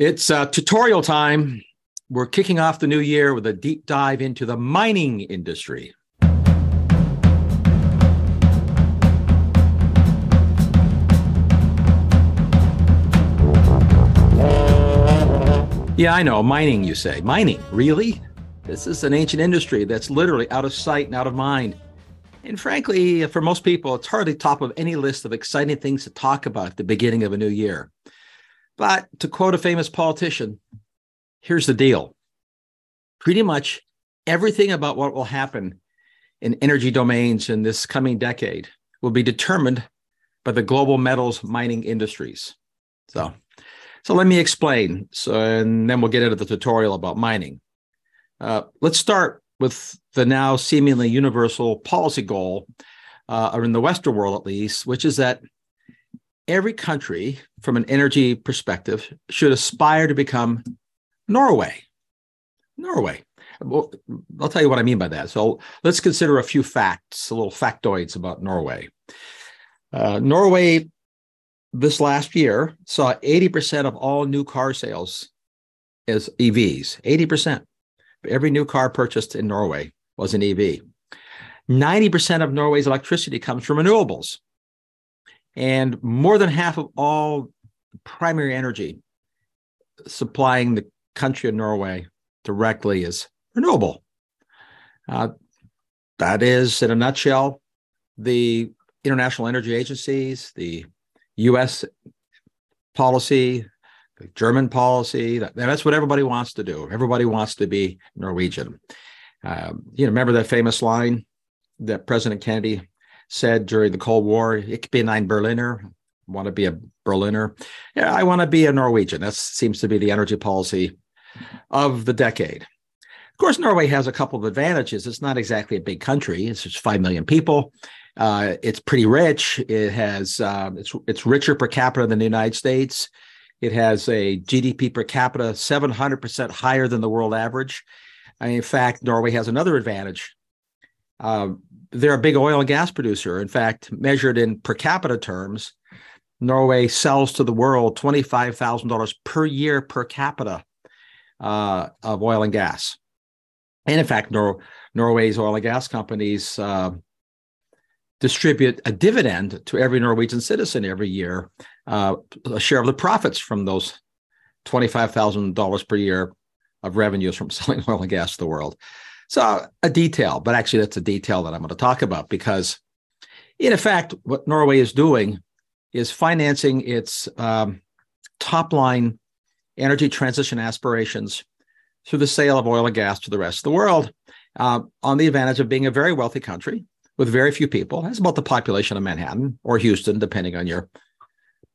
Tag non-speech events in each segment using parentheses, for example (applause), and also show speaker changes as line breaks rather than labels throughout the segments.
It's uh, tutorial time. We're kicking off the new year with a deep dive into the mining industry. Yeah, I know. Mining, you say. Mining, really? This is an ancient industry that's literally out of sight and out of mind. And frankly, for most people, it's hardly top of any list of exciting things to talk about at the beginning of a new year. But to quote a famous politician, here's the deal pretty much everything about what will happen in energy domains in this coming decade will be determined by the global metals mining industries. So, so let me explain. So, and then we'll get into the tutorial about mining. Uh, let's start with the now seemingly universal policy goal, uh, or in the Western world at least, which is that every country, from an energy perspective, should aspire to become Norway. Norway. Well, I'll tell you what I mean by that. So let's consider a few facts, a little factoids about Norway. Uh, Norway, this last year, saw 80% of all new car sales as EVs. 80%. Every new car purchased in Norway was an EV. 90% of Norway's electricity comes from renewables. And more than half of all primary energy supplying the country of Norway directly is renewable. Uh, that is, in a nutshell, the international energy agencies, the US policy, the German policy. That, that's what everybody wants to do. Everybody wants to be Norwegian. Um, you know, remember that famous line that President Kennedy said during the Cold War, it ich bin ein Berliner, want to be a Berliner. Yeah, I want to be a Norwegian. That seems to be the energy policy of the decade. Of course, Norway has a couple of advantages. It's not exactly a big country. It's just five million people. Uh, it's pretty rich. It has uh, it's it's richer per capita than the United States. It has a GDP per capita 700% higher than the world average. in fact, Norway has another advantage. Uh, they're a big oil and gas producer. In fact, measured in per capita terms, Norway sells to the world $25,000 per year per capita uh, of oil and gas. And in fact, Nor- Norway's oil and gas companies uh, distribute a dividend to every Norwegian citizen every year, uh, a share of the profits from those $25,000 per year of revenues from (laughs) selling oil and gas to the world. So a detail, but actually that's a detail that I'm going to talk about because, in effect, what Norway is doing is financing its um, top line energy transition aspirations through the sale of oil and gas to the rest of the world uh, on the advantage of being a very wealthy country with very few people. Has about the population of Manhattan or Houston, depending on your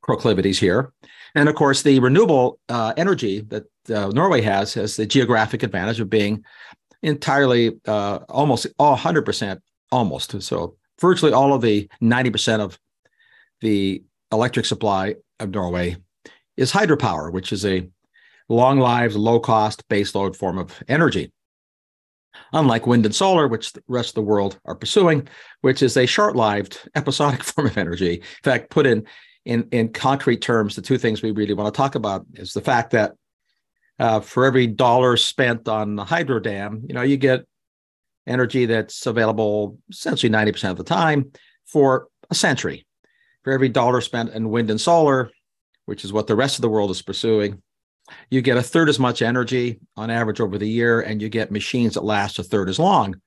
proclivities here. And of course, the renewable uh, energy that uh, Norway has has the geographic advantage of being entirely uh, almost all 100% almost. So virtually all of the 90% of the electric supply of norway is hydropower which is a long-lived low-cost baseload form of energy. Unlike wind and solar which the rest of the world are pursuing which is a short-lived episodic (laughs) form of energy. In fact put in in in concrete terms the two things we really want to talk about is the fact that uh, for every dollar spent on the hydro dam, you know, you get energy that's available essentially 90% of the time for a century. For every dollar spent in wind and solar, which is what the rest of the world is pursuing, you get a third as much energy on average over the year, and you get machines that last a third as long.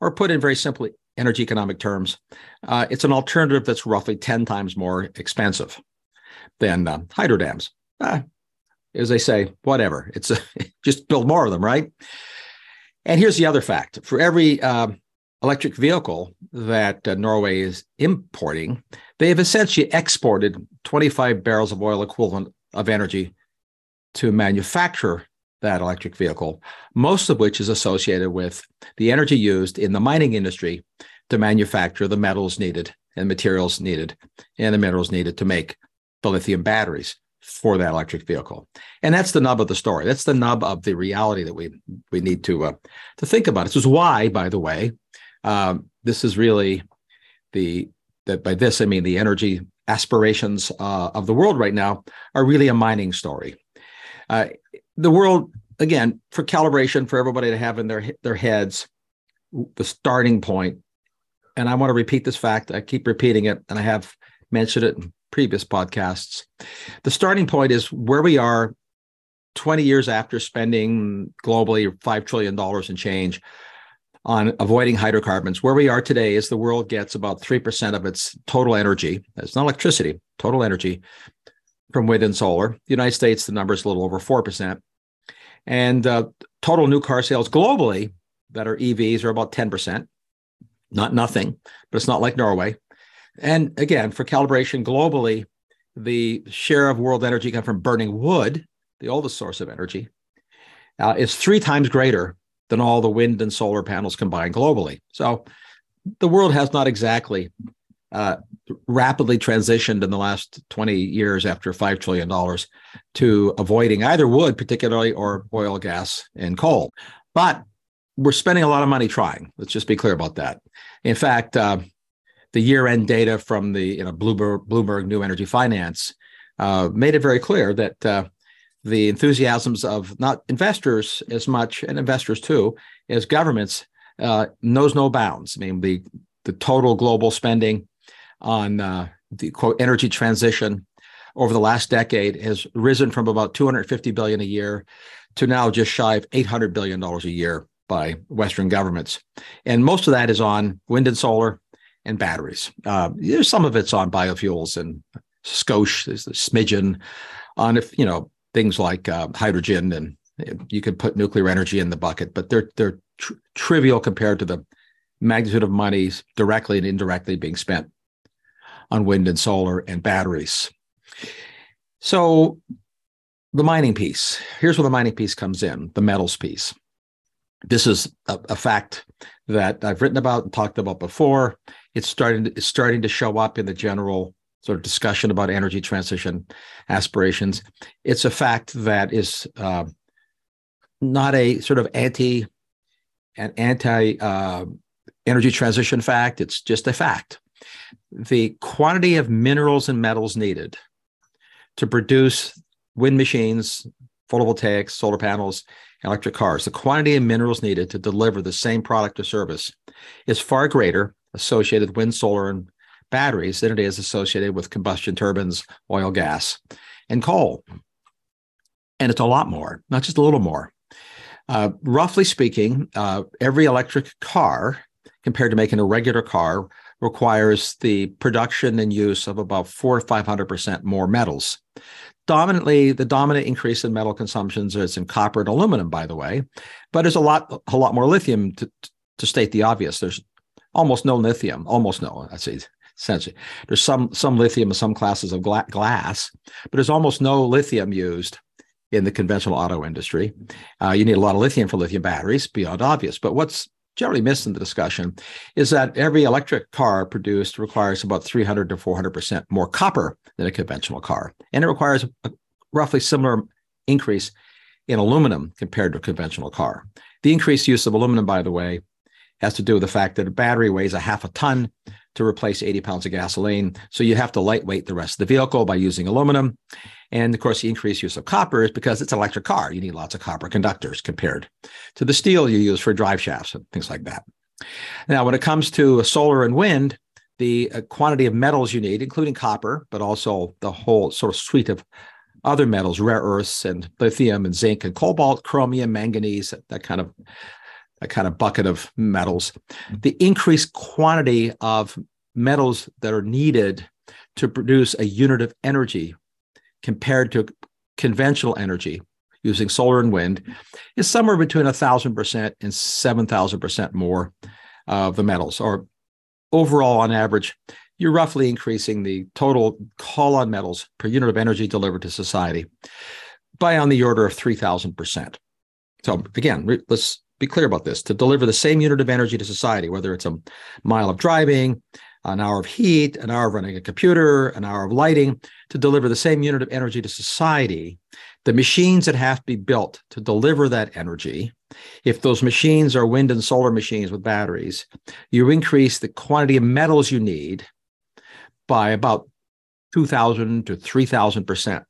Or put in very simply, energy economic terms, uh, it's an alternative that's roughly 10 times more expensive than uh, hydro dams. Uh, as they say, whatever. It's a, (laughs) just build more of them, right? And here's the other fact: for every uh, electric vehicle that uh, Norway is importing, they have essentially exported 25 barrels of oil equivalent of energy to manufacture that electric vehicle, most of which is associated with the energy used in the mining industry to manufacture the metals needed and materials needed and the minerals needed to make the lithium batteries for that electric vehicle. And that's the nub of the story. That's the nub of the reality that we we need to uh, to think about. This is why, by the way, um, this is really the that by this I mean the energy aspirations uh, of the world right now are really a mining story. Uh, the world, again, for calibration for everybody to have in their their heads, the starting point. And I want to repeat this fact. I keep repeating it, and I have mentioned it previous podcasts. The starting point is where we are 20 years after spending globally $5 trillion in change on avoiding hydrocarbons. Where we are today is the world gets about 3% of its total energy. That's not electricity, total energy from wind and solar. The United States, the number is a little over 4%. And uh, total new car sales globally that are EVs are about 10%. Not nothing, but it's not like Norway. And again, for calibration globally, the share of world energy come from burning wood, the oldest source of energy, uh, is three times greater than all the wind and solar panels combined globally. So the world has not exactly uh, rapidly transitioned in the last 20 years after $5 trillion to avoiding either wood, particularly, or oil, gas, and coal. But we're spending a lot of money trying. Let's just be clear about that. In fact, uh, the year-end data from the you know, Bloomberg, Bloomberg New Energy Finance uh, made it very clear that uh, the enthusiasms of not investors as much and investors too as governments uh, knows no bounds. I mean, the the total global spending on uh, the quote energy transition over the last decade has risen from about 250 billion a year to now just shy of 800 billion dollars a year by Western governments, and most of that is on wind and solar and batteries. Uh, there's some of it's on biofuels and skosh, there's the smidgen on if you know things like uh, hydrogen and you could put nuclear energy in the bucket, but they're they're tr- trivial compared to the magnitude of monies directly and indirectly being spent on wind and solar and batteries. So the mining piece, here's where the mining piece comes in, the metals piece. This is a, a fact that I've written about and talked about before. It's starting to, it's starting to show up in the general sort of discussion about energy transition aspirations. It's a fact that is uh, not a sort of anti an anti uh, energy transition fact. It's just a fact. The quantity of minerals and metals needed to produce wind machines, photovoltaics, solar panels, electric cars, the quantity of minerals needed to deliver the same product or service is far greater associated with wind, solar, and batteries than it is associated with combustion turbines, oil, gas, and coal. And it's a lot more, not just a little more. Uh, roughly speaking, uh, every electric car, compared to making a regular car, requires the production and use of about four or 500% more metals. Dominantly, the dominant increase in metal consumptions is in copper and aluminum, by the way, but there's a lot, a lot more lithium to, to state the obvious. There's almost no lithium, almost no, I say essentially. There's some some lithium in some classes of gla- glass, but there's almost no lithium used in the conventional auto industry. Uh, you need a lot of lithium for lithium batteries, beyond obvious. But what's generally missed in the discussion is that every electric car produced requires about 300 to 400 percent more copper than a conventional car, and it requires a roughly similar increase in aluminum compared to a conventional car. The increased use of aluminum, by the way, has to do with the fact that a battery weighs a half a ton to replace 80 pounds of gasoline. So you have to lightweight the rest of the vehicle by using aluminum. And of course, the increased use of copper is because it's an electric car. You need lots of copper conductors compared to the steel you use for drive shafts and things like that. Now, when it comes to solar and wind, the uh, quantity of metals you need, including copper, but also the whole sort of suite of other metals, rare earths and lithium and zinc and cobalt, chromium, manganese, that kind of a kind of bucket of metals. Mm-hmm. The increased quantity of metals that are needed to produce a unit of energy compared to conventional energy using solar and wind is somewhere between a thousand percent and seven thousand percent more of the metals. Or overall, on average, you're roughly increasing the total call on metals per unit of energy delivered to society by on the order of three thousand percent. So again, let's be clear about this to deliver the same unit of energy to society, whether it's a mile of driving, an hour of heat, an hour of running a computer, an hour of lighting, to deliver the same unit of energy to society, the machines that have to be built to deliver that energy, if those machines are wind and solar machines with batteries, you increase the quantity of metals you need by about 2,000 to 3,000%.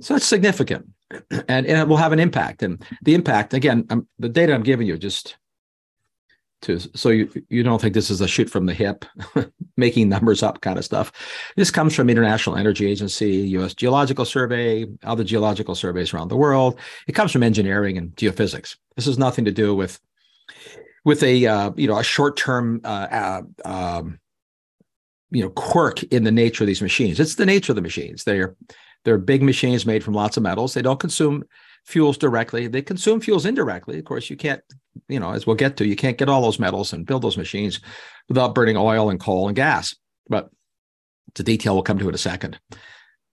So that's significant. And, and it will have an impact. And the impact, again, um, the data I'm giving you just to so you you don't think this is a shoot from the hip, (laughs) making numbers up kind of stuff. This comes from International Energy Agency, U.S. Geological Survey, other geological surveys around the world. It comes from engineering and geophysics. This has nothing to do with with a uh, you know a short term uh, uh, um, you know quirk in the nature of these machines. It's the nature of the machines. They're they're big machines made from lots of metals. They don't consume fuels directly. They consume fuels indirectly. Of course, you can't, you know, as we'll get to, you can't get all those metals and build those machines without burning oil and coal and gas. But the detail we'll come to in a second.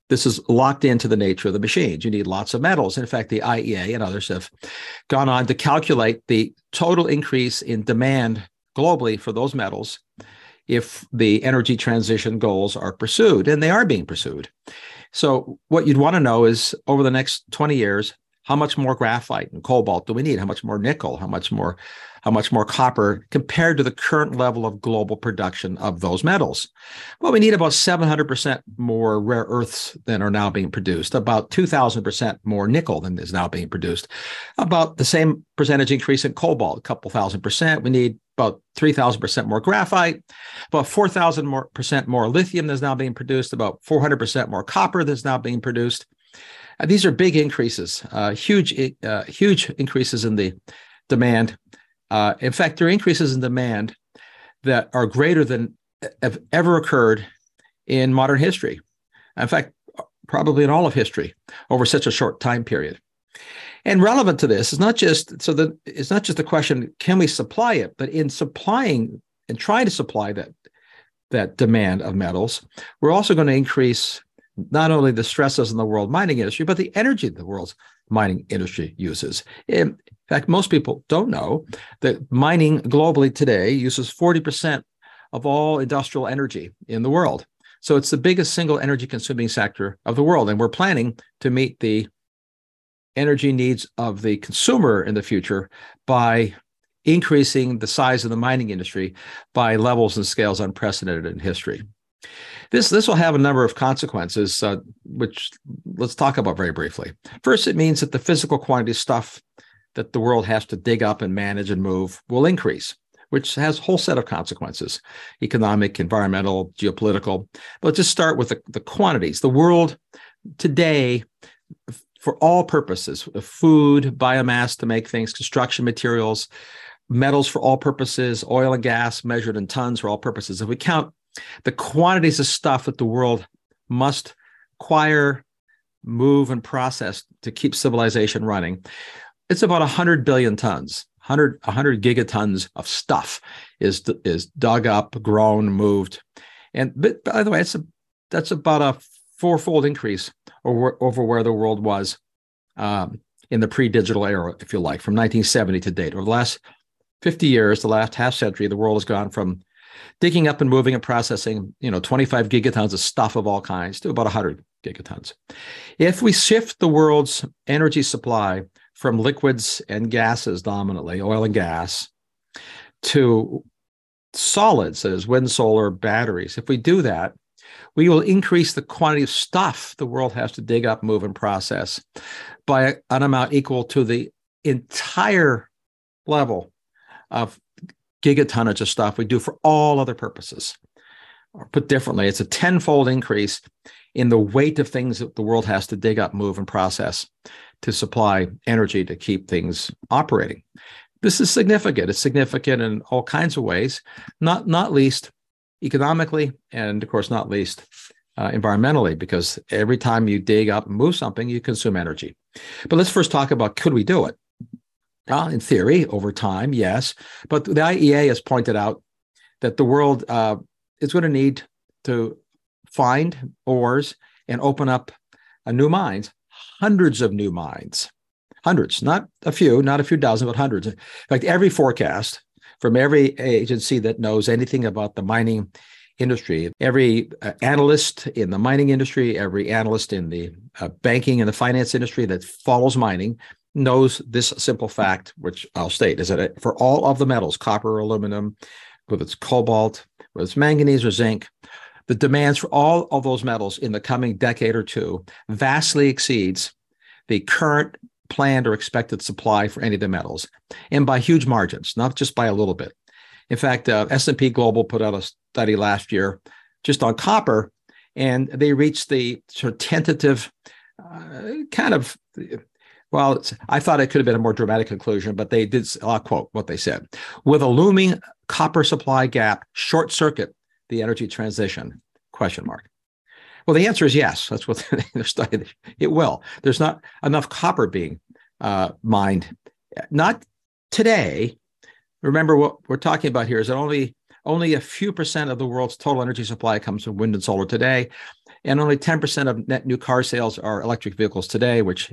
This is locked into the nature of the machines. You need lots of metals. In fact, the IEA and others have gone on to calculate the total increase in demand globally for those metals if the energy transition goals are pursued, and they are being pursued. So, what you'd want to know is over the next 20 years, how much more graphite and cobalt do we need? How much more nickel? How much more how much more copper compared to the current level of global production of those metals? Well, we need about 700% more rare earths than are now being produced, about 2,000% more nickel than is now being produced, about the same percentage increase in cobalt, a couple thousand percent. We need about 3,000% more graphite, about 4,000 more percent more lithium that's now being produced, about 400% more copper that's now being produced. These are big increases, uh, huge, uh, huge increases in the demand. Uh, in fact, there are increases in demand that are greater than have ever occurred in modern history. In fact, probably in all of history over such a short time period. And relevant to this is not just so that it's not just the question can we supply it, but in supplying and trying to supply that that demand of metals, we're also going to increase not only the stresses in the world mining industry, but the energy the world's mining industry uses. In fact, most people don't know that mining globally today uses 40% of all industrial energy in the world. So it's the biggest single energy consuming sector of the world. And we're planning to meet the energy needs of the consumer in the future by increasing the size of the mining industry by levels and scales unprecedented in history. This this will have a number of consequences, uh, which let's talk about very briefly. First, it means that the physical quantity stuff that the world has to dig up and manage and move will increase, which has a whole set of consequences: economic, environmental, geopolitical. But just start with the, the quantities. The world today for all purposes food, biomass to make things, construction materials, metals for all purposes, oil and gas measured in tons for all purposes. If we count the quantities of stuff that the world must acquire, move, and process to keep civilization running, it's about 100 billion tons. 100, 100 gigatons of stuff is is dug up, grown, moved, and by the way, it's a that's about a fourfold increase over, over where the world was um, in the pre-digital era, if you like, from 1970 to date. Over the last 50 years, the last half century, the world has gone from digging up and moving and processing, you know, 25 gigatons of stuff of all kinds to about 100 gigatons. If we shift the world's energy supply from liquids and gases dominantly, oil and gas, to solids, as wind, solar, batteries, if we do that, we will increase the quantity of stuff the world has to dig up, move, and process by an amount equal to the entire level of gigatonnage of stuff we do for all other purposes. Or put differently, it's a tenfold increase in the weight of things that the world has to dig up, move, and process to supply energy to keep things operating. This is significant. It's significant in all kinds of ways, not not least economically, and of course, not least uh, environmentally, because every time you dig up and move something, you consume energy. But let's first talk about could we do it? Well, in theory, over time, yes. But the IEA has pointed out that the world uh, is going to need to find ores and open up a new mines, hundreds of new mines, hundreds, not a few, not a few dozen, but hundreds. In fact, every forecast from every agency that knows anything about the mining industry, every uh, analyst in the mining industry, every analyst in the uh, banking and the finance industry that follows mining knows this simple fact, which I'll state, is that for all of the metals, copper, aluminum, whether it's cobalt, whether it's manganese or zinc, the demands for all of those metals in the coming decade or two vastly exceeds the current planned or expected supply for any of the metals, and by huge margins, not just by a little bit. In fact, uh, S&P Global put out a study last year just on copper, and they reached the sort of tentative uh, kind of well, I thought it could have been a more dramatic conclusion, but they did. I'll quote what they said: "With a looming copper supply gap, short circuit the energy transition?" Question mark. Well, the answer is yes. That's what (laughs) they're studying. It will. There's not enough copper being uh, mined. Not today. Remember what we're talking about here is that only only a few percent of the world's total energy supply comes from wind and solar today, and only 10% of net new car sales are electric vehicles today, which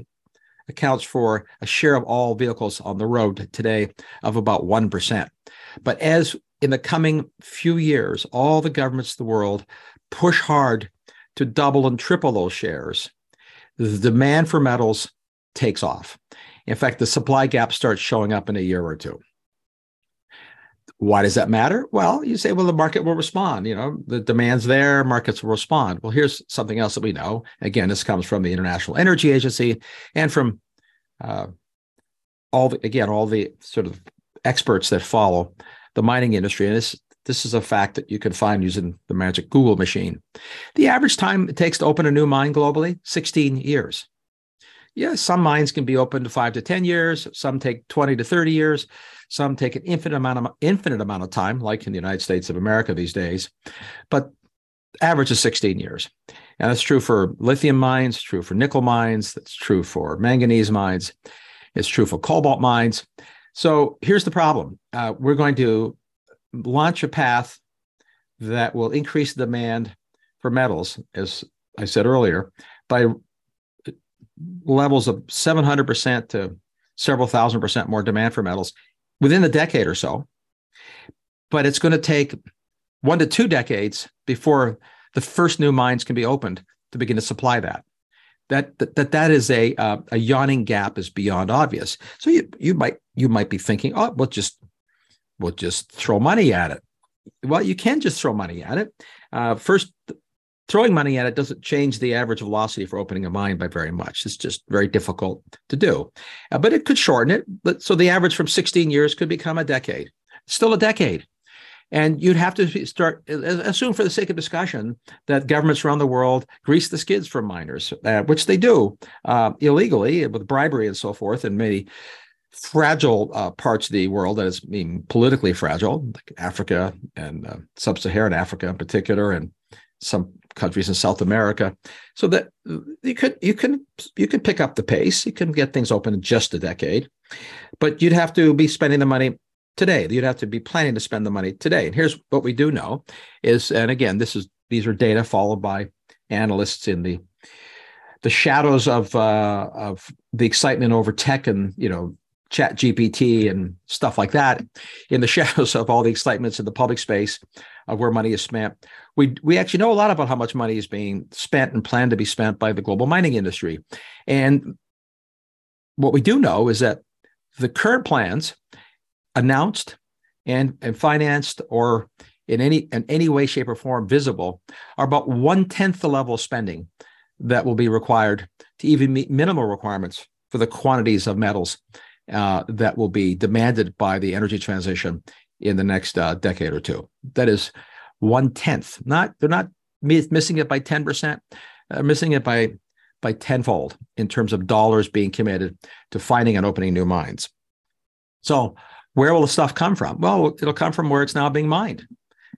accounts for a share of all vehicles on the road today of about 1%. But as in the coming few years, all the governments of the world push hard to double and triple those shares, the demand for metals takes off. In fact, the supply gap starts showing up in a year or two. Why does that matter? Well, you say, well, the market will respond. You know, the demand's there, markets will respond. Well, here's something else that we know. Again, this comes from the International Energy Agency and from uh, all the, again, all the sort of experts that follow the mining industry. And this this is a fact that you can find using the magic Google machine. The average time it takes to open a new mine globally, 16 years. Yeah, some mines can be open to five to 10 years. Some take 20 to 30 years. Some take an infinite amount of infinite amount of time, like in the United States of America these days. But average is 16 years. And that's true for lithium mines, true for nickel mines, that's true for manganese mines, it's true for cobalt mines. So here's the problem uh, we're going to launch a path that will increase demand for metals, as I said earlier, by levels of 700% to several thousand percent more demand for metals within a decade or so. But it's going to take one to two decades before the first new mines can be opened to begin to supply that. That that that is a uh, a yawning gap is beyond obvious. So you you might you might be thinking, oh, we'll just we'll just throw money at it. Well, you can just throw money at it. Uh, first, throwing money at it doesn't change the average velocity for opening a mine by very much. It's just very difficult to do, uh, but it could shorten it. But, so the average from 16 years could become a decade. Still a decade. And you'd have to start, assume for the sake of discussion, that governments around the world grease the skids for miners, uh, which they do uh, illegally with bribery and so forth, and many fragile uh, parts of the world that is being politically fragile, like Africa and uh, sub-Saharan Africa in particular, and some countries in South America, so that you could you can you can pick up the pace. You can get things open in just a decade, but you'd have to be spending the money today. You'd have to be planning to spend the money today. And here's what we do know is, and again, this is these are data followed by analysts in the the shadows of uh, of the excitement over tech and you know chat gpt and stuff like that in the (laughs) shadows of all the excitements in the public space of where money is spent. We we actually know a lot about how much money is being spent and planned to be spent by the global mining industry. And what we do know is that the current plans announced and, and financed or in any in any way, shape, or form visible are about one tenth the level of spending that will be required to even meet minimal requirements for the quantities of metals uh, that will be demanded by the energy transition in the next uh, decade or two. That is one tenth. Not they're not missing it by ten percent. They're missing it by by tenfold in terms of dollars being committed to finding and opening new mines. So where will the stuff come from? Well, it'll come from where it's now being mined.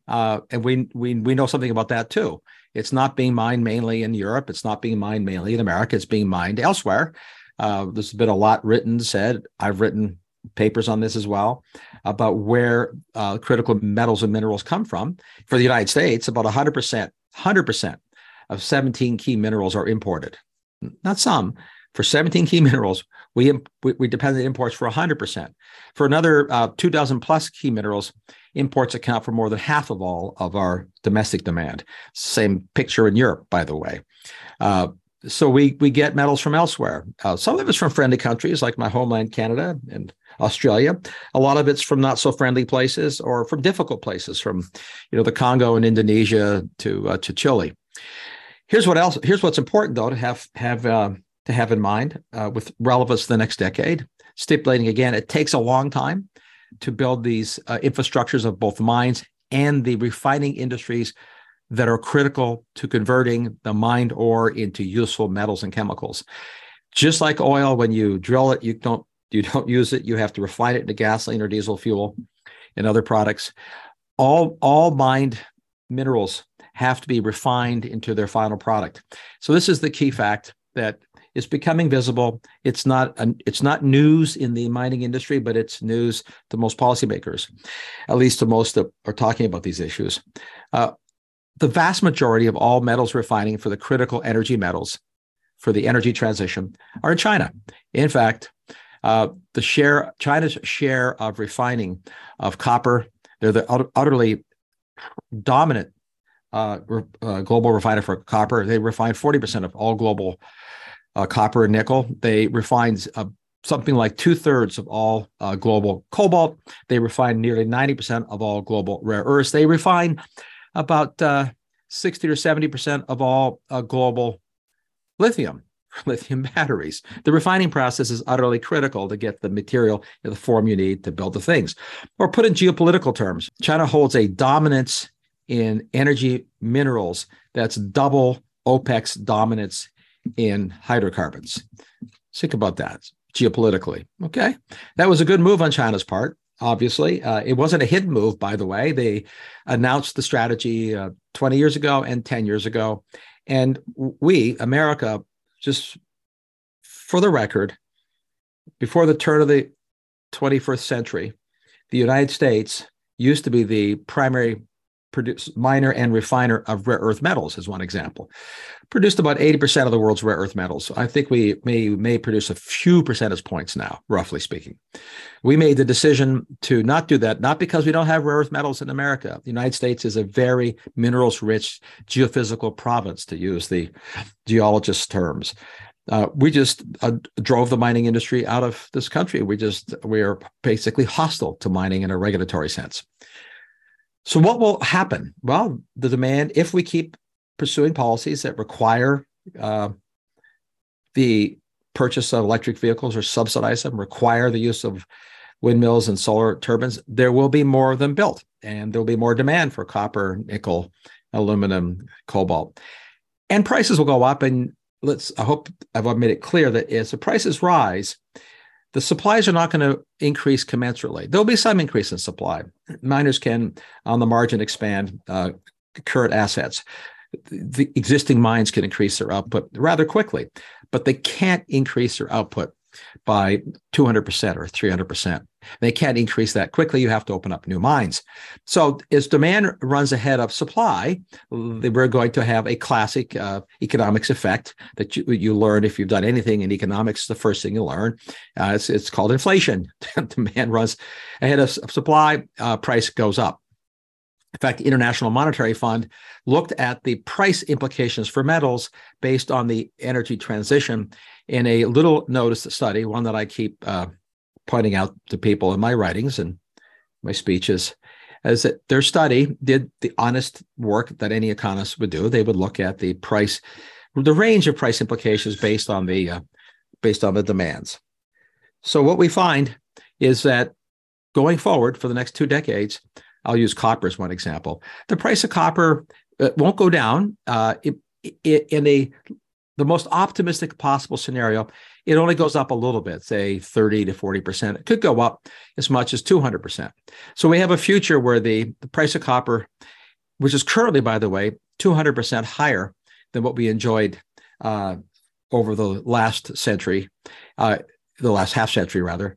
Uh, and we, we, we know something about that too. It's not being mined mainly in Europe. It's not being mined mainly in America. It's being mined elsewhere. Uh, there's been a lot written, said. I've written papers on this as well about where uh, critical metals and minerals come from. For the United States, about 100%, 100% of 17 key minerals are imported. Not some, for 17 key minerals, we, we, depend on imports for 100%. For another uh, two dozen plus key minerals, imports account for more than half of all of our domestic demand. Same picture in Europe, by the way. Uh, so we we get metals from elsewhere. Uh, some of it's from friendly countries like my homeland, Canada and Australia. A lot of it's from not so friendly places or from difficult places, from you know the Congo and Indonesia to uh, to Chile. Here's what else. Here's what's important though to have have uh, to have in mind uh, with relevance to the next decade, stipulating again, it takes a long time to build these uh, infrastructures of both mines and the refining industries that are critical to converting the mined ore into useful metals and chemicals. Just like oil, when you drill it, you don't you don't (laughs) use it. You have to refine it into gasoline or diesel fuel and other products. All all mined minerals have to be refined into their final product. So this is the key fact that is becoming visible. It's not an, it's not news in the mining industry, but it's news to most policymakers, at least to most that are talking about these issues. Uh, the vast majority of all metals refining for the critical energy metals for the energy transition are in China. In fact, uh, the share China's share of refining of copper, they're the utterly dominant uh, uh, global refiner for copper. They refine 40% of all global uh, copper and nickel. They refine uh, something like two thirds of all uh, global cobalt. They refine nearly 90% of all global rare earths. They refine about uh, 60 or 70% of all uh, global lithium, (laughs) lithium batteries. The refining process is utterly critical to get the material in the form you need to build the things. Or put in geopolitical terms, China holds a dominance in energy minerals that's double OPEC's dominance in hydrocarbons. Think about that geopolitically. Okay. That was a good move on China's part obviously. Uh, it wasn't a hidden move, by the way. They announced the strategy uh, 20 years ago and 10 years ago. And we, America, just for the record, before the turn of the 21st century, the United States used to be the primary produce miner and refiner of rare earth metals as one example. Produced about 80% of the world's rare earth metals. I think we may may produce a few percentage points now roughly speaking. We made the decision to not do that not because we don't have rare earth metals in america. The united states is a very minerals rich geophysical province to use the geologist's terms. Uh, we just uh, drove the mining industry out of this country. We just we are basically hostile to mining in a regulatory sense. So, what will happen? Well, the demand, if we keep pursuing policies that require uh, the purchase of electric vehicles or subsidize them, require the use of windmills and solar turbines, there will be more of them built, and there will be more demand for copper, nickel, aluminum, cobalt, and prices will go up. And let's, I hope I've made it clear that as the prices rise, the supplies are not going to increase commensurately. There'll be some increase in supply. Miners can, on the margin, expand uh, current assets. The existing mines can increase their output rather quickly, but they can't increase their output by 200% or 300%. They can't increase that quickly. You have to open up new mines. So, as demand runs ahead of supply, we're going to have a classic uh, economics effect that you, you learn if you've done anything in economics. The first thing you learn, uh, it's, it's called inflation. (laughs) demand runs ahead of supply, uh, price goes up. In fact, the International Monetary Fund looked at the price implications for metals based on the energy transition in a little notice study, one that I keep uh, pointing out to people in my writings and my speeches, is that their study did the honest work that any economist would do. They would look at the price, the range of price implications based on the uh, based on the demands. So what we find is that going forward for the next two decades, I'll use copper as one example. The price of copper uh, won't go down. Uh, in a the most optimistic possible scenario, it only goes up a little bit, say 30 to 40%. It could go up as much as 200%. So we have a future where the, the price of copper, which is currently, by the way, 200% higher than what we enjoyed uh, over the last century, uh, the last half century, rather.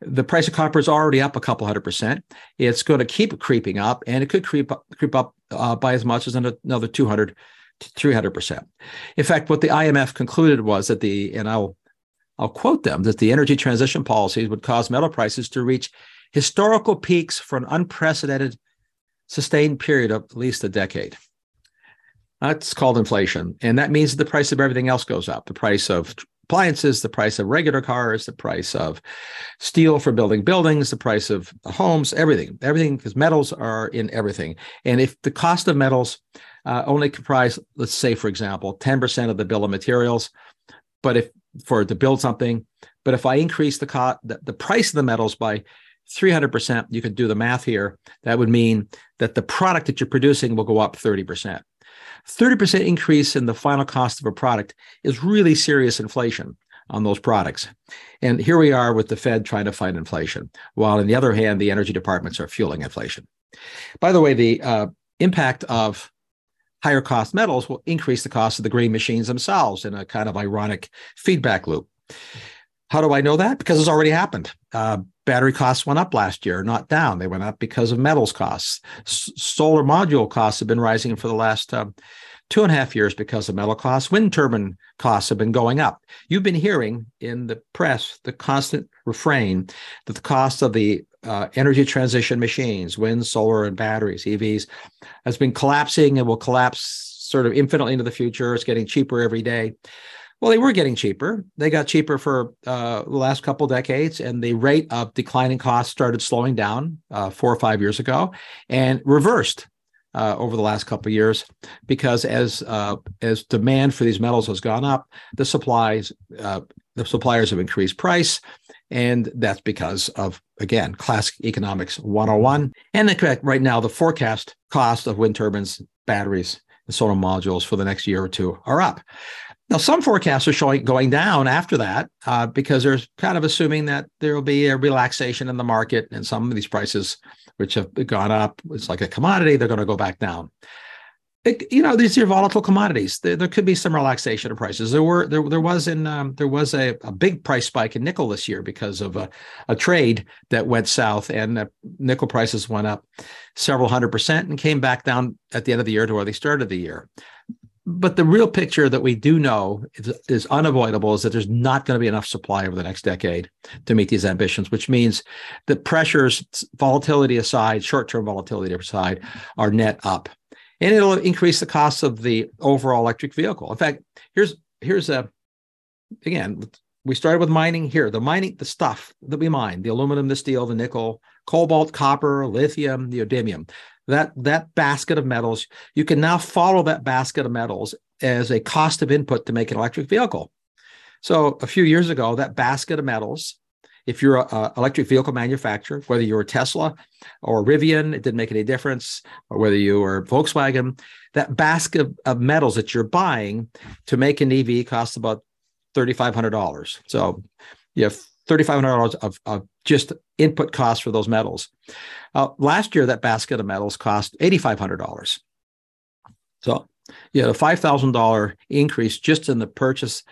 The price of copper is already up a couple hundred percent. It's going to keep creeping up, and it could creep up, creep up uh, by as much as another 200 300%. In fact, what the IMF concluded was that the, and I'll, I'll quote them, that the energy transition policies would cause metal prices to reach historical peaks for an unprecedented sustained period of at least a decade. That's called inflation. And that means the price of everything else goes up. The price of appliances, the price of regular cars, the price of steel for building buildings, the price of homes, everything, everything, because metals are in everything. And if the cost of metals uh, only comprise, let's say, for example, 10% of the bill of materials. But if for to build something. But if I increase the cost, the, the price of the metals by 300%, you could do the math here. That would mean that the product that you're producing will go up 30%. 30% increase in the final cost of a product is really serious inflation on those products. And here we are with the Fed trying to fight inflation, while on the other hand, the energy departments are fueling inflation. By the way, the uh, impact of higher cost metals will increase the cost of the green machines themselves in a kind of ironic feedback loop. How do I know that? Because it's already happened. Uh, battery costs went up last year, not down. They went up because of metals costs. S- solar module costs have been rising for the last uh, two and a half years because of metal costs. Wind turbine costs have been going up. You've been hearing in the press the constant refrain that the cost of the uh, energy transition machines, wind, solar, and batteries, EVs, has been collapsing and will collapse sort of infinitely into the future. It's getting cheaper every day. Well, they were getting cheaper. They got cheaper for uh, the last couple decades, and the rate of declining costs started slowing down uh, four or five years ago, and reversed uh, over the last couple years because as uh, as demand for these metals has gone up, the supplies uh, the suppliers have increased price, and that's because of again classic economics 101. And in fact, right now the forecast cost of wind turbines, batteries, and solar modules for the next year or two are up. Now, some forecasts are showing going down after that uh, because they're kind of assuming that there will be a relaxation in the market and some of these prices, which have gone up, it's like a commodity, they're going to go back down. It, you know, these are volatile commodities. There, there, could be some relaxation of prices. There were there there was in um, there was a, a big price spike in nickel this year because of a, a trade that went south, and uh, nickel prices went up several hundred percent and came back down at the end of the year to where they started the year but the real picture that we do know is, is, unavoidable is that there's not going to be enough supply over the next decade to meet these ambitions, which means the pressures, volatility aside, short-term volatility aside, are net up, and it'll increase the cost of the overall electric vehicle. In fact, here's here's a again we started with mining here. The mining, the stuff that we mine, the aluminum, the steel, the nickel, cobalt, copper, lithium, neodymium that that basket of metals you can now follow that basket of metals as a cost of input to make an electric vehicle so a few years ago that basket of metals if you're an electric vehicle manufacturer whether you're tesla or rivian it didn't make any difference or whether you were volkswagen that basket of metals that you're buying to make an ev costs about $3500 so you have $3500 of, of just input costs for those metals. Uh, last year, that basket of metals cost $8,500. So you had a $5,000 increase just in the purchase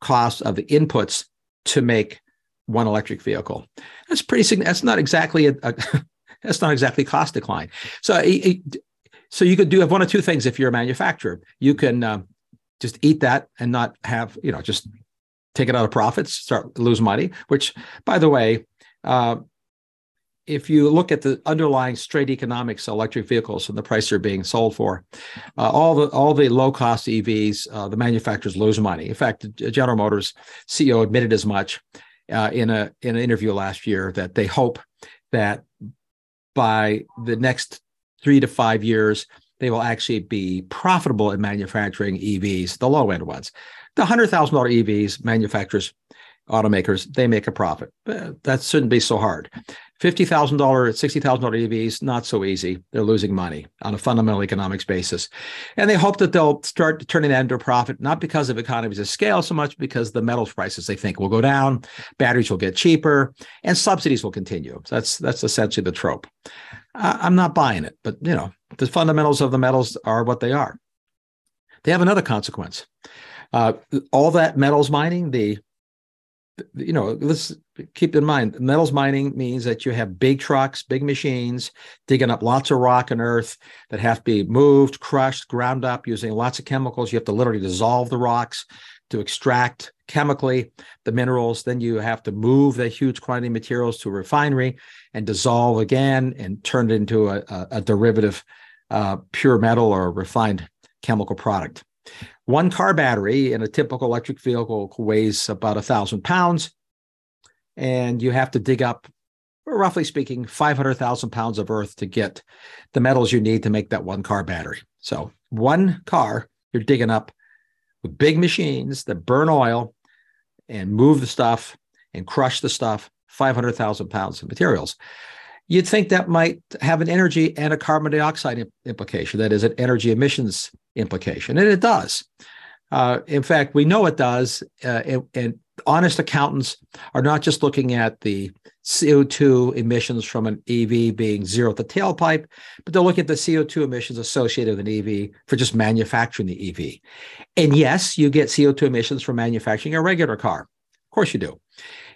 cost of the inputs to make one electric vehicle. That's pretty significant. That's not exactly a, a (laughs) that's not exactly cost decline. So it, so you could do have one of two things if you're a manufacturer. You can uh, just eat that and not have you know just take it out of profits, start lose money. Which, by the way, uh, if you look at the underlying straight economics of electric vehicles and the price they're being sold for, uh, all the all the low cost EVs, uh, the manufacturers lose money. In fact, General Motors CEO admitted as much uh, in a in an interview last year that they hope that by the next three to five years they will actually be profitable in manufacturing EVs, the low end ones. The $100,000 EVs, manufacturers, automakers, they make a profit. That shouldn't be so hard. $50,000, $60,000 EVs, not so easy. They're losing money on a fundamental economics basis. And they hope that they'll start turning that into a profit, not because of economies of scale so much, because the metals prices they think will go down, batteries will get cheaper, and subsidies will continue. That's that's essentially the trope. I'm not buying it, but you know, the fundamentals of the metals are what they are. They have another consequence. Uh, all that metals mining, the you know, let's keep in mind metals mining means that you have big trucks, big machines digging up lots of rock and earth that have to be moved, crushed, ground up using lots of chemicals. You have to literally dissolve the rocks to extract chemically the minerals. Then you have to move the huge quantity of materials to a refinery and dissolve again and turn it into a, a, derivative uh, pure metal or refined chemical product. One car battery in a typical electric vehicle weighs about a thousand pounds, and you have to dig up, roughly speaking, 500,000 pounds of earth to get the metals you need to make that one car battery. So, one car, you're digging up with big machines that burn oil and move the stuff and crush the stuff, 500,000 pounds of materials. You'd think that might have an energy and a carbon dioxide implication, that is, an energy emissions implication, and it does. Uh, in fact, we know it does, uh, and, and, honest accountants are not just looking at the CO2 emissions from an EV being zero at the tailpipe, but they're looking at the CO2 emissions associated with an EV for just manufacturing the EV. And yes, you get CO2 emissions from manufacturing a regular car. Of course you do.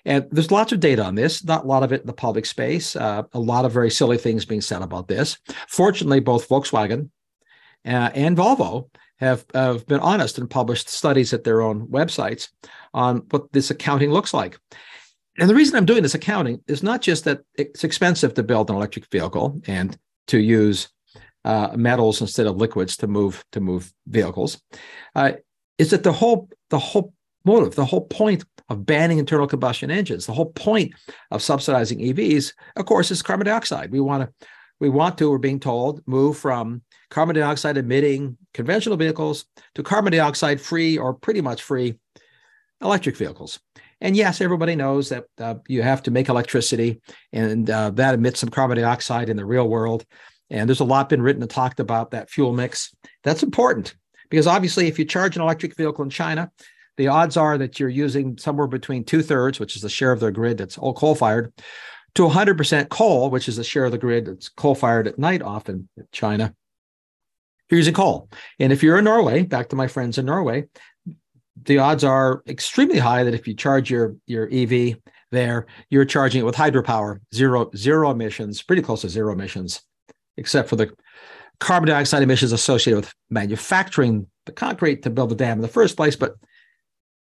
And there's lots of data on this, not a lot of it in the public space, uh, a lot of very silly things being said about this. Fortunately, both Volkswagen uh, and Volvo have, have been honest and published studies at their own websites on what this accounting looks like. And the reason I'm doing this accounting is not just that it's expensive to build an electric vehicle and to use uh, metals instead of liquids to move to move vehicles. Uh, is that the whole the whole motive, the whole point of banning internal combustion engines, the whole point of subsidizing EVs, of course, is carbon dioxide. We want to we want to, we're being told, move from carbon dioxide emitting conventional vehicles to carbon dioxide free or pretty much free electric vehicles. And yes, everybody knows that uh, you have to make electricity, and uh, that emits some carbon dioxide in the real world. And there's a lot been written and talked about that fuel mix. That's important because obviously, if you charge an electric vehicle in China, the odds are that you're using somewhere between two thirds, which is the share of their grid that's all coal fired, to 100% coal, which is the share of the grid that's coal fired at night, often in China. You're call. And if you're in Norway, back to my friends in Norway, the odds are extremely high that if you charge your your EV there, you're charging it with hydropower, zero zero emissions, pretty close to zero emissions, except for the carbon dioxide emissions associated with manufacturing the concrete to build the dam in the first place. But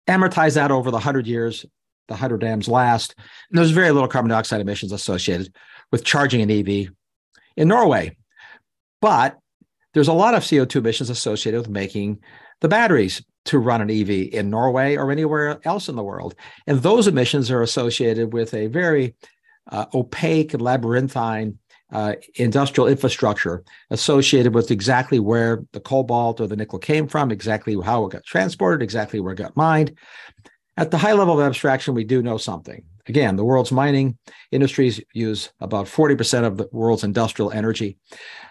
amortize that over the hundred years, the hundred dams last, and there's very little carbon dioxide emissions associated with charging an EV in Norway. But there's a lot of CO2 emissions associated with making the batteries to run an EV in Norway or anywhere else in the world. And those emissions are associated with a very uh, opaque and labyrinthine uh, industrial infrastructure associated with exactly where the cobalt or the nickel came from, exactly how it got transported, exactly where it got mined. At the high level of abstraction, we do know something. Again, the world's mining industries use about 40% of the world's industrial energy,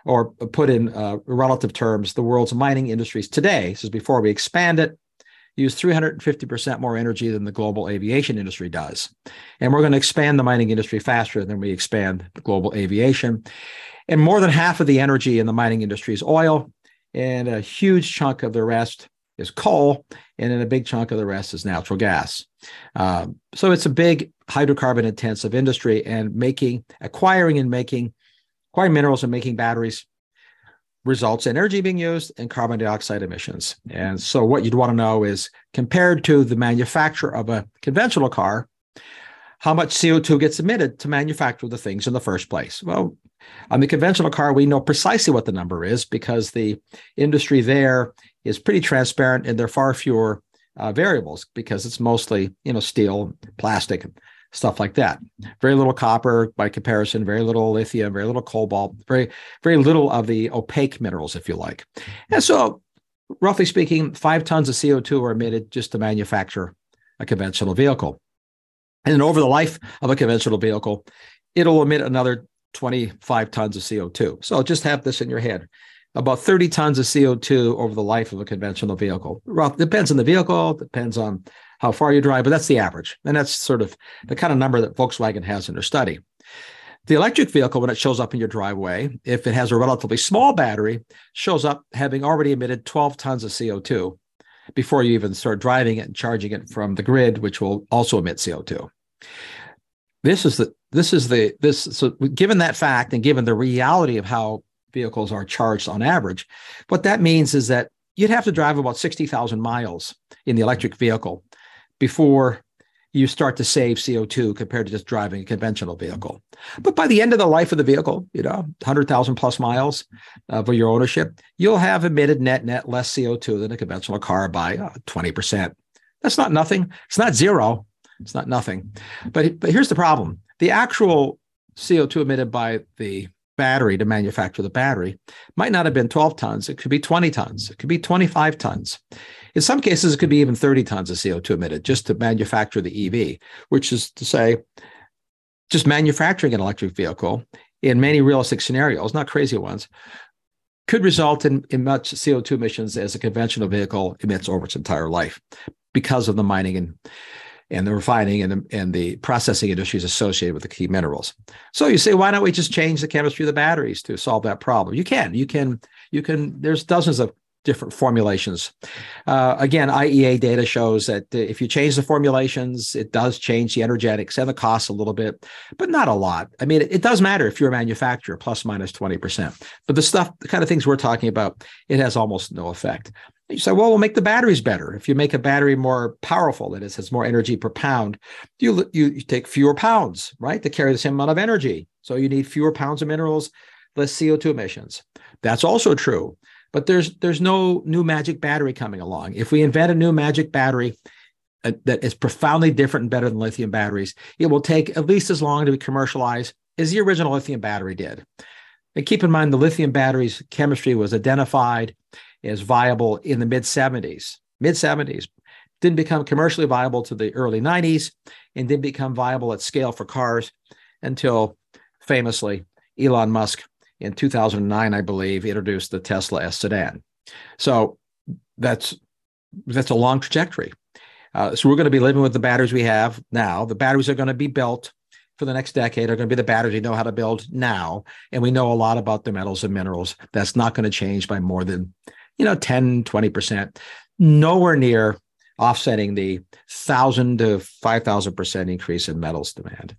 or put in uh, relative terms, the world's mining industries today, this is before we expand it, use 350% more energy than the global aviation industry does. And we're going to expand the mining industry faster than we expand global aviation. And more than half of the energy in the mining industry is oil, and a huge chunk of the rest is coal, and then a big chunk of the rest is natural gas. Um, so it's a big hydrocarbon intensive industry, and making, acquiring, and making, acquiring minerals and making batteries results in energy being used and carbon dioxide emissions. And so, what you'd want to know is compared to the manufacture of a conventional car, how much CO2 gets emitted to manufacture the things in the first place? Well, on the conventional car, we know precisely what the number is because the industry there is pretty transparent and there are far fewer uh, variables because it's mostly you know steel, plastic, stuff like that. Very little copper by comparison, very little lithium, very little cobalt, very very little of the opaque minerals, if you like. And so, roughly speaking, five tons of CO two are emitted just to manufacture a conventional vehicle. And then over the life of a conventional vehicle, it'll emit another 25 tons of CO2. So just have this in your head about 30 tons of CO2 over the life of a conventional vehicle. Well, depends on the vehicle, depends on how far you drive, but that's the average. And that's sort of the kind of number that Volkswagen has in their study. The electric vehicle, when it shows up in your driveway, if it has a relatively small battery, shows up having already emitted 12 tons of CO2 before you even start driving it and charging it from the grid, which will also emit CO2. This is the this is the this so given that fact and given the reality of how vehicles are charged on average. What that means is that you'd have to drive about 60,000 miles in the electric vehicle before you start to save CO2 compared to just driving a conventional vehicle. But by the end of the life of the vehicle, you know, 100,000 plus miles uh, for your ownership, you'll have emitted net net less CO2 than a conventional car by uh, 20%. That's not nothing. It's not zero. It's not nothing. But, but here's the problem. The actual CO2 emitted by the battery to manufacture the battery might not have been 12 tons. It could be 20 tons. It could be 25 tons. In some cases, it could be even 30 tons of CO2 emitted just to manufacture the EV, which is to say, just manufacturing an electric vehicle in many realistic scenarios, not crazy ones, could result in, in much CO2 emissions as a conventional vehicle emits over its entire life because of the mining and and the refining and the, and the processing industries associated with the key minerals. So you say, why don't we just change the chemistry of the batteries to solve that problem? You can, you can, you can. There's dozens of different formulations. Uh, again, IEA data shows that if you change the formulations, it does change the energetics and the costs a little bit, but not a lot. I mean, it, it does matter if you're a manufacturer, plus minus 20%. But the stuff, the kind of things we're talking about, it has almost no effect. You say, well, we'll make the batteries better. If you make a battery more powerful, that is, has more energy per pound, you, you, take fewer pounds, right, to carry the same amount of energy. So you need fewer pounds of minerals, less CO2 emissions. That's also true but there's there's no new magic battery coming along. If we invent a new magic battery uh, that is profoundly different and better than lithium batteries, it will take at least as long to be commercialized as the original lithium battery did. And keep in mind, the lithium batteries chemistry was identified as viable in the mid 70s. Mid 70s didn't become commercially viable to the early 90s and didn't become viable at scale for cars until famously Elon Musk in 2009, I believe, introduced the Tesla S sedan. So that's that's a long trajectory. Uh, so we're going to be living with the batteries we have now. The batteries are going to be built for the next decade are going to be the batteries we know how to build now, and we know a lot about the metals and minerals. That's not going to change by more than you know 10, 20 percent. Nowhere near offsetting the thousand to five thousand percent increase in metals demand.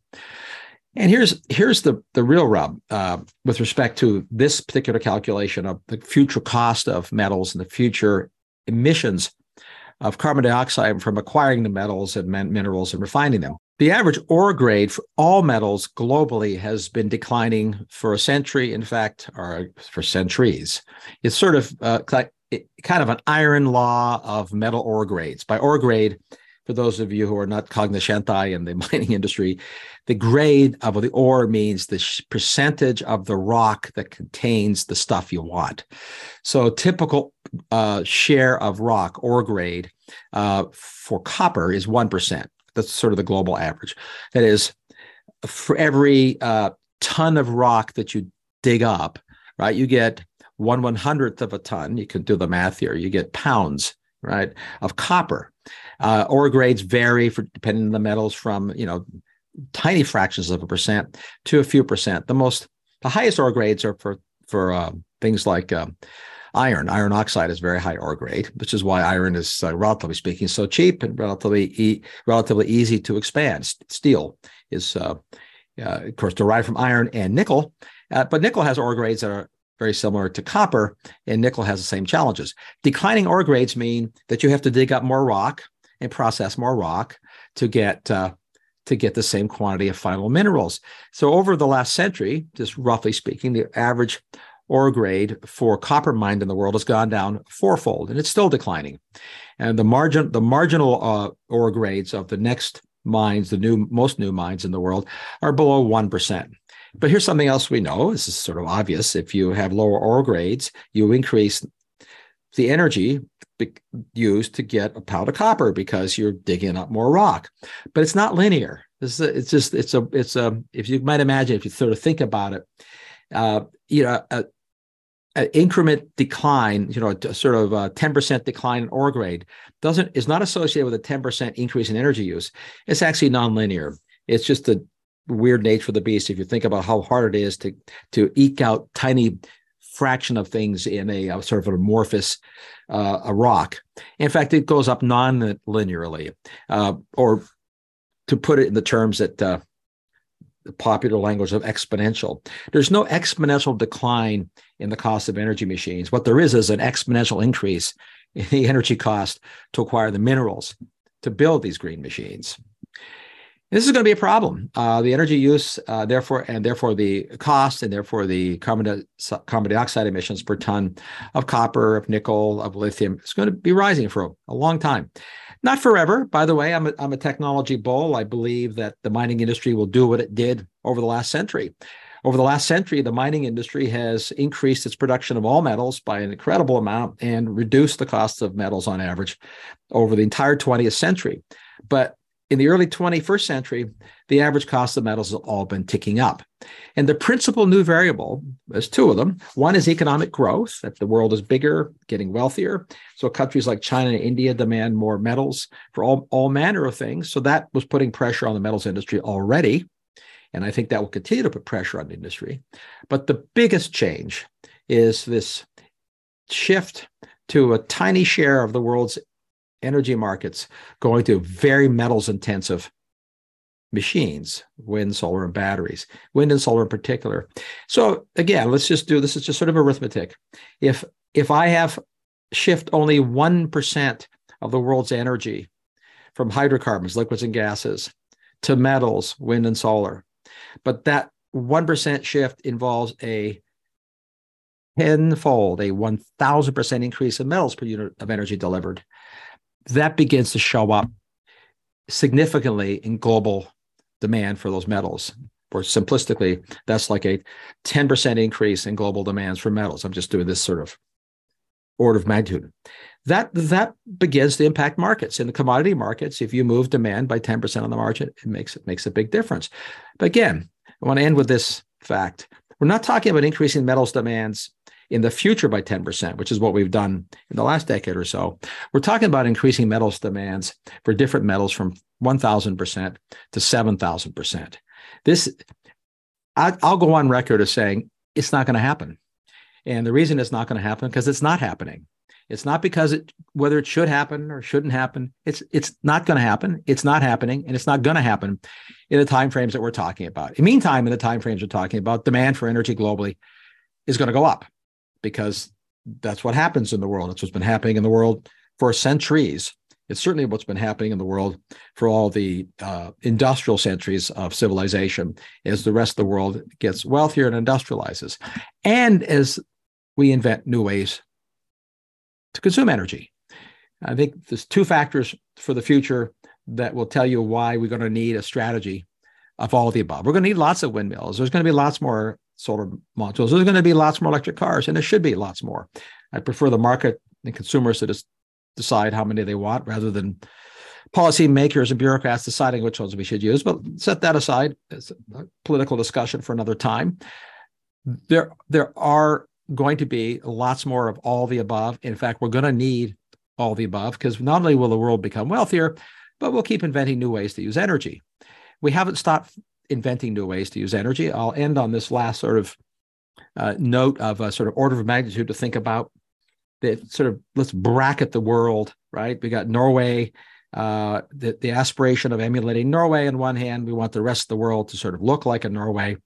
And here's here's the the real rub uh, with respect to this particular calculation of the future cost of metals and the future emissions of carbon dioxide from acquiring the metals and minerals and refining them. The average ore grade for all metals globally has been declining for a century, in fact, or for centuries. It's sort of uh, kind of an iron law of metal ore grades. By ore grade, for those of you who are not cognoscenti in the (laughs) mining industry, the grade of the ore means the percentage of the rock that contains the stuff you want. So, typical uh, share of rock ore grade uh, for copper is 1%. That's sort of the global average. That is, for every uh, ton of rock that you dig up, right, you get one one hundredth of a ton. You can do the math here. You get pounds, right, of copper. Uh, ore grades vary for depending on the metals from you know tiny fractions of a percent to a few percent. The most the highest ore grades are for for uh, things like um, iron. Iron oxide is very high ore grade, which is why iron is uh, relatively speaking so cheap and relatively e- relatively easy to expand. Steel is uh, of course derived from iron and nickel, uh, but nickel has ore grades that are very similar to copper, and nickel has the same challenges. Declining ore grades mean that you have to dig up more rock and process more rock to get uh, to get the same quantity of final minerals. So over the last century, just roughly speaking, the average ore grade for copper mined in the world has gone down fourfold, and it's still declining. And the margin, the marginal uh, ore grades of the next mines, the new most new mines in the world, are below one percent. But here's something else we know. This is sort of obvious. If you have lower ore grades, you increase the energy used to get a pound of copper because you're digging up more rock. But it's not linear. This is a, it's just it's a it's a if you might imagine if you sort of think about it, uh, you know, a, an increment decline, you know, sort of a 10% decline in ore grade doesn't is not associated with a 10% increase in energy use. It's actually nonlinear. It's just the weird nature of the beast. If you think about how hard it is to to eke out tiny fraction of things in a, a sort of an amorphous uh, a rock. In fact, it goes up non-linearly, uh, or to put it in the terms that uh, the popular language of exponential. There's no exponential decline in the cost of energy machines. What there is is an exponential increase in the (laughs) energy cost to acquire the minerals to build these green machines. This is going to be a problem. Uh, the energy use, uh, therefore, and therefore the cost, and therefore the carbon, di- carbon dioxide emissions per ton of copper, of nickel, of lithium is going to be rising for a, a long time. Not forever, by the way. I'm a, I'm a technology bull. I believe that the mining industry will do what it did over the last century. Over the last century, the mining industry has increased its production of all metals by an incredible amount and reduced the cost of metals on average over the entire 20th century. But in the early 21st century, the average cost of metals has all been ticking up. And the principal new variable, there's two of them. One is economic growth, that the world is bigger, getting wealthier. So countries like China and India demand more metals for all, all manner of things. So that was putting pressure on the metals industry already. And I think that will continue to put pressure on the industry. But the biggest change is this shift to a tiny share of the world's energy markets going to very metals intensive machines wind solar and batteries wind and solar in particular so again let's just do this is just sort of arithmetic if if i have shift only 1% of the world's energy from hydrocarbons liquids and gases to metals wind and solar but that 1% shift involves a tenfold, a 1000% increase in metals per unit of energy delivered. That begins to show up significantly in global demand for those metals. Or simplistically, that's like a 10% increase in global demands for metals. I'm just doing this sort of order of magnitude. That that begins to impact markets. In the commodity markets, if you move demand by 10% on the margin, it makes it makes a big difference. But again, I want to end with this fact. We're not talking about increasing metals demands in the future by 10%, which is what we've done in the last decade or so. We're talking about increasing metals demands for different metals from 1,000% to 7,000%. This, I, I'll go on record as saying it's not going to happen. And the reason it's not going to happen because it's not happening. It's not because it whether it should happen or shouldn't happen. It's it's not going to happen. It's not happening, and it's not going to happen in the timeframes that we're talking about. In the meantime, in the timeframes we're talking about, demand for energy globally is going to go up because that's what happens in the world. That's what's been happening in the world for centuries. It's certainly what's been happening in the world for all the uh, industrial centuries of civilization as the rest of the world gets wealthier and industrializes. And as we invent new ways to consume energy. I think there's two factors for the future that will tell you why we're going to need a strategy of all of the above. We're going to need lots of windmills. There's going to be lots more solar modules. There's going to be lots more electric cars, and there should be lots more. I prefer the market and consumers to just decide how many they want rather than policymakers and bureaucrats deciding which ones we should use. But set that aside. It's a political discussion for another time. There, there are going to be lots more of all the above. In fact, we're going to need all the above because not only will the world become wealthier, but we'll keep inventing new ways to use energy. We haven't stopped inventing new ways to use energy. I'll end on this last sort of uh, note of a sort of order of magnitude to think about. That sort of let's bracket the world, right? We got Norway, uh, the, the aspiration of emulating Norway on one hand. We want the rest of the world to sort of look like a Norway.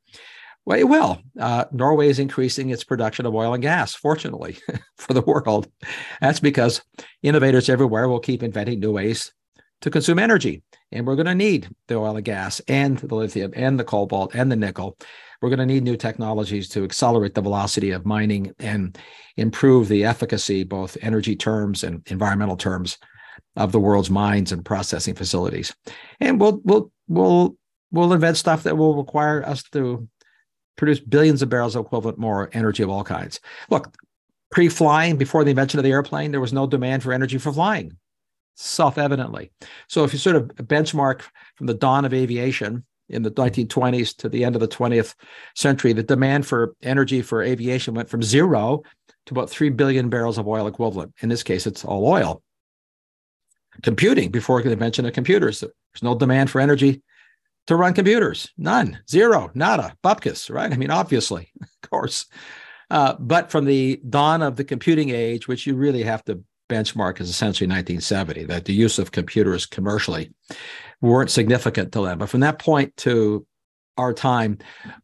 Well, it will. Uh, Norway is increasing its production of oil and gas, fortunately (laughs) for the world. That's because innovators everywhere will keep inventing new ways to consume energy. And we're going to need the oil and gas and the lithium and the cobalt and the nickel. We're going to need new technologies to accelerate the velocity of mining and improve the efficacy, both energy terms and environmental terms, of the world's mines and processing facilities. And we'll we'll we'll we'll invent stuff that will require us to produce billions of barrels of equivalent more energy of all kinds. Look, pre flying, before the invention of the airplane, there was no demand for energy for flying, self evidently. So if you sort of benchmark from the dawn of aviation in the 1920s to the end of the 20th century, the demand for energy for aviation went from zero to about 3 billion barrels of oil equivalent. In this case, it's all oil. Computing, before the invention of computers, there's no demand for energy to run computers. None, zero, nada, bupkis, right? I mean, obviously, (laughs) of course. Uh, but from the dawn of the computing age, which you really have to benchmark is essentially 1970, that the use of computers commercially weren't significant to them. But from that point to our time,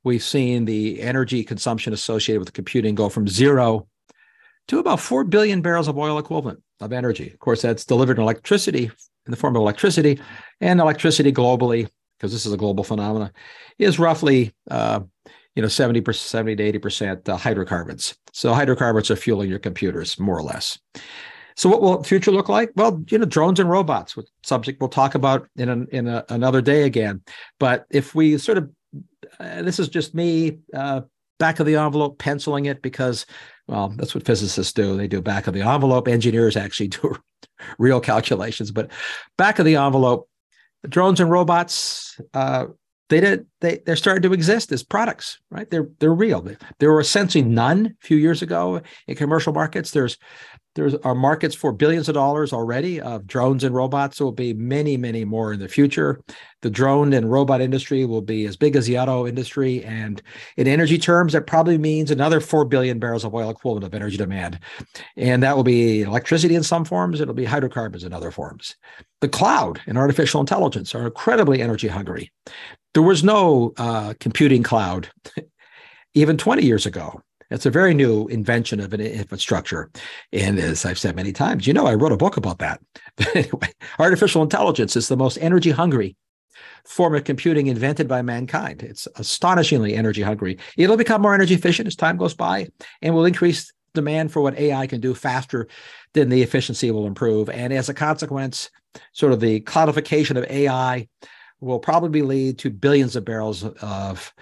we've seen the energy consumption associated with computing go from zero to about 4 billion barrels of oil equivalent of energy. Of course, that's delivered in electricity in the form of electricity, and electricity globally because this is a global phenomenon, is roughly uh, you know 70 70 to 80 percent uh, hydrocarbons. So hydrocarbons are fueling your computers more or less. So what will the future look like? Well, you know, drones and robots, which subject we'll talk about in an, in a, another day again. But if we sort of uh, this is just me uh, back of the envelope penciling it because, well, that's what physicists do. They do back of the envelope. Engineers actually (laughs) do real calculations, but back of the envelope, drones and robots. Uh, they did they they're starting to exist as products right they're they're real there were essentially none a few years ago in commercial markets there's there are markets for billions of dollars already of drones and robots. There will be many, many more in the future. The drone and robot industry will be as big as the auto industry. And in energy terms, that probably means another 4 billion barrels of oil equivalent of energy demand. And that will be electricity in some forms, it'll be hydrocarbons in other forms. The cloud and artificial intelligence are incredibly energy hungry. There was no uh, computing cloud (laughs) even 20 years ago. It's a very new invention of an infrastructure. And as I've said many times, you know, I wrote a book about that. But (laughs) anyway, artificial intelligence is the most energy hungry form of computing invented by mankind. It's astonishingly energy hungry. It'll become more energy efficient as time goes by and will increase demand for what AI can do faster than the efficiency will improve. And as a consequence, sort of the cloudification of AI will probably lead to billions of barrels of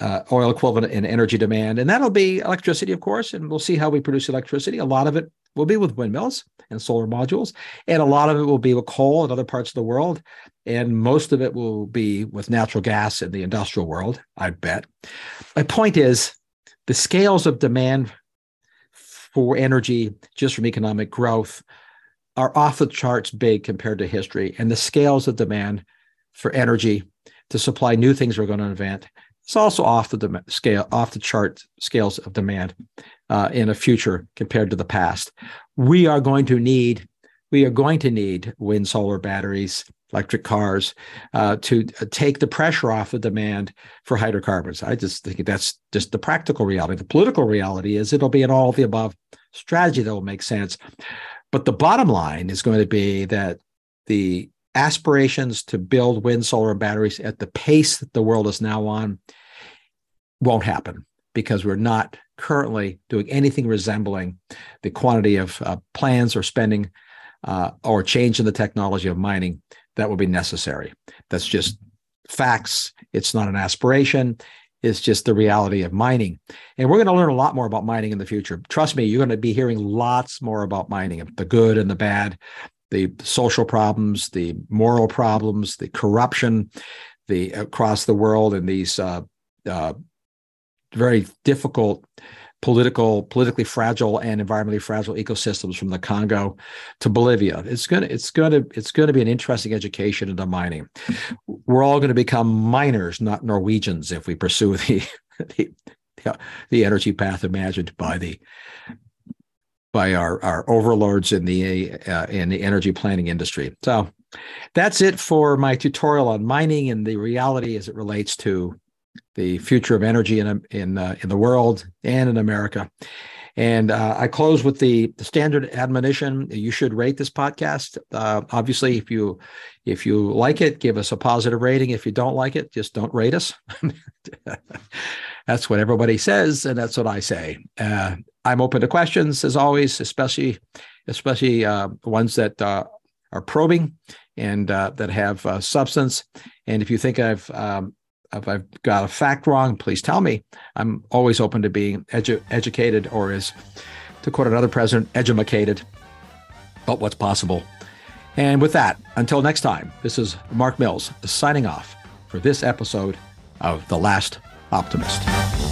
uh, oil equivalent in energy demand. And that'll be electricity, of course. And we'll see how we produce electricity. A lot of it will be with windmills and solar modules. And a lot of it will be with coal in other parts of the world. And most of it will be with natural gas in the industrial world, I bet. My point is the scales of demand for energy just from economic growth are off the charts big compared to history. And the scales of demand for energy to supply new things we're going to invent it's also off the dem- scale, off the chart scales of demand uh, in a future compared to the past. We are going to need, we are going to need wind, solar batteries, electric cars uh, to uh, take the pressure off the demand for hydrocarbons. I just think that's just the practical reality. The political reality is it'll be an all of the above strategy that will make sense. But the bottom line is going to be that the aspirations to build wind, solar, and batteries at the pace that the world is now on won't happen because we're not currently doing anything resembling the quantity of uh, plans or spending uh, or change in the technology of mining that will be necessary. That's just facts. It's not an aspiration. It's just the reality of mining. And we're going to learn a lot more about mining in the future. Trust me, you're going to be hearing lots more about mining, the good and the bad, the social problems, the moral problems, the corruption, the across the world, and these uh, uh, very difficult political, politically fragile and environmentally fragile ecosystems from the Congo to Bolivia. It's gonna, it's gonna, it's gonna be an interesting education into mining. We're all going to become miners, not Norwegians, if we pursue (laughs) the the, the energy path imagined by the by our, our overlords in the uh, in the energy planning industry. So that's it for my tutorial on mining and the reality as it relates to the future of energy in in uh, in the world and in America. And uh, I close with the, the standard admonition: you should rate this podcast. Uh, obviously, if you if you like it, give us a positive rating. If you don't like it, just don't rate us. (laughs) that's what everybody says, and that's what I say. Uh, I'm open to questions as always, especially especially uh, ones that uh, are probing and uh, that have uh, substance. And if you think I've um, if I've got a fact wrong, please tell me. I'm always open to being edu- educated, or as to quote another president, edumacated about what's possible. And with that, until next time, this is Mark Mills signing off for this episode of The Last optimist.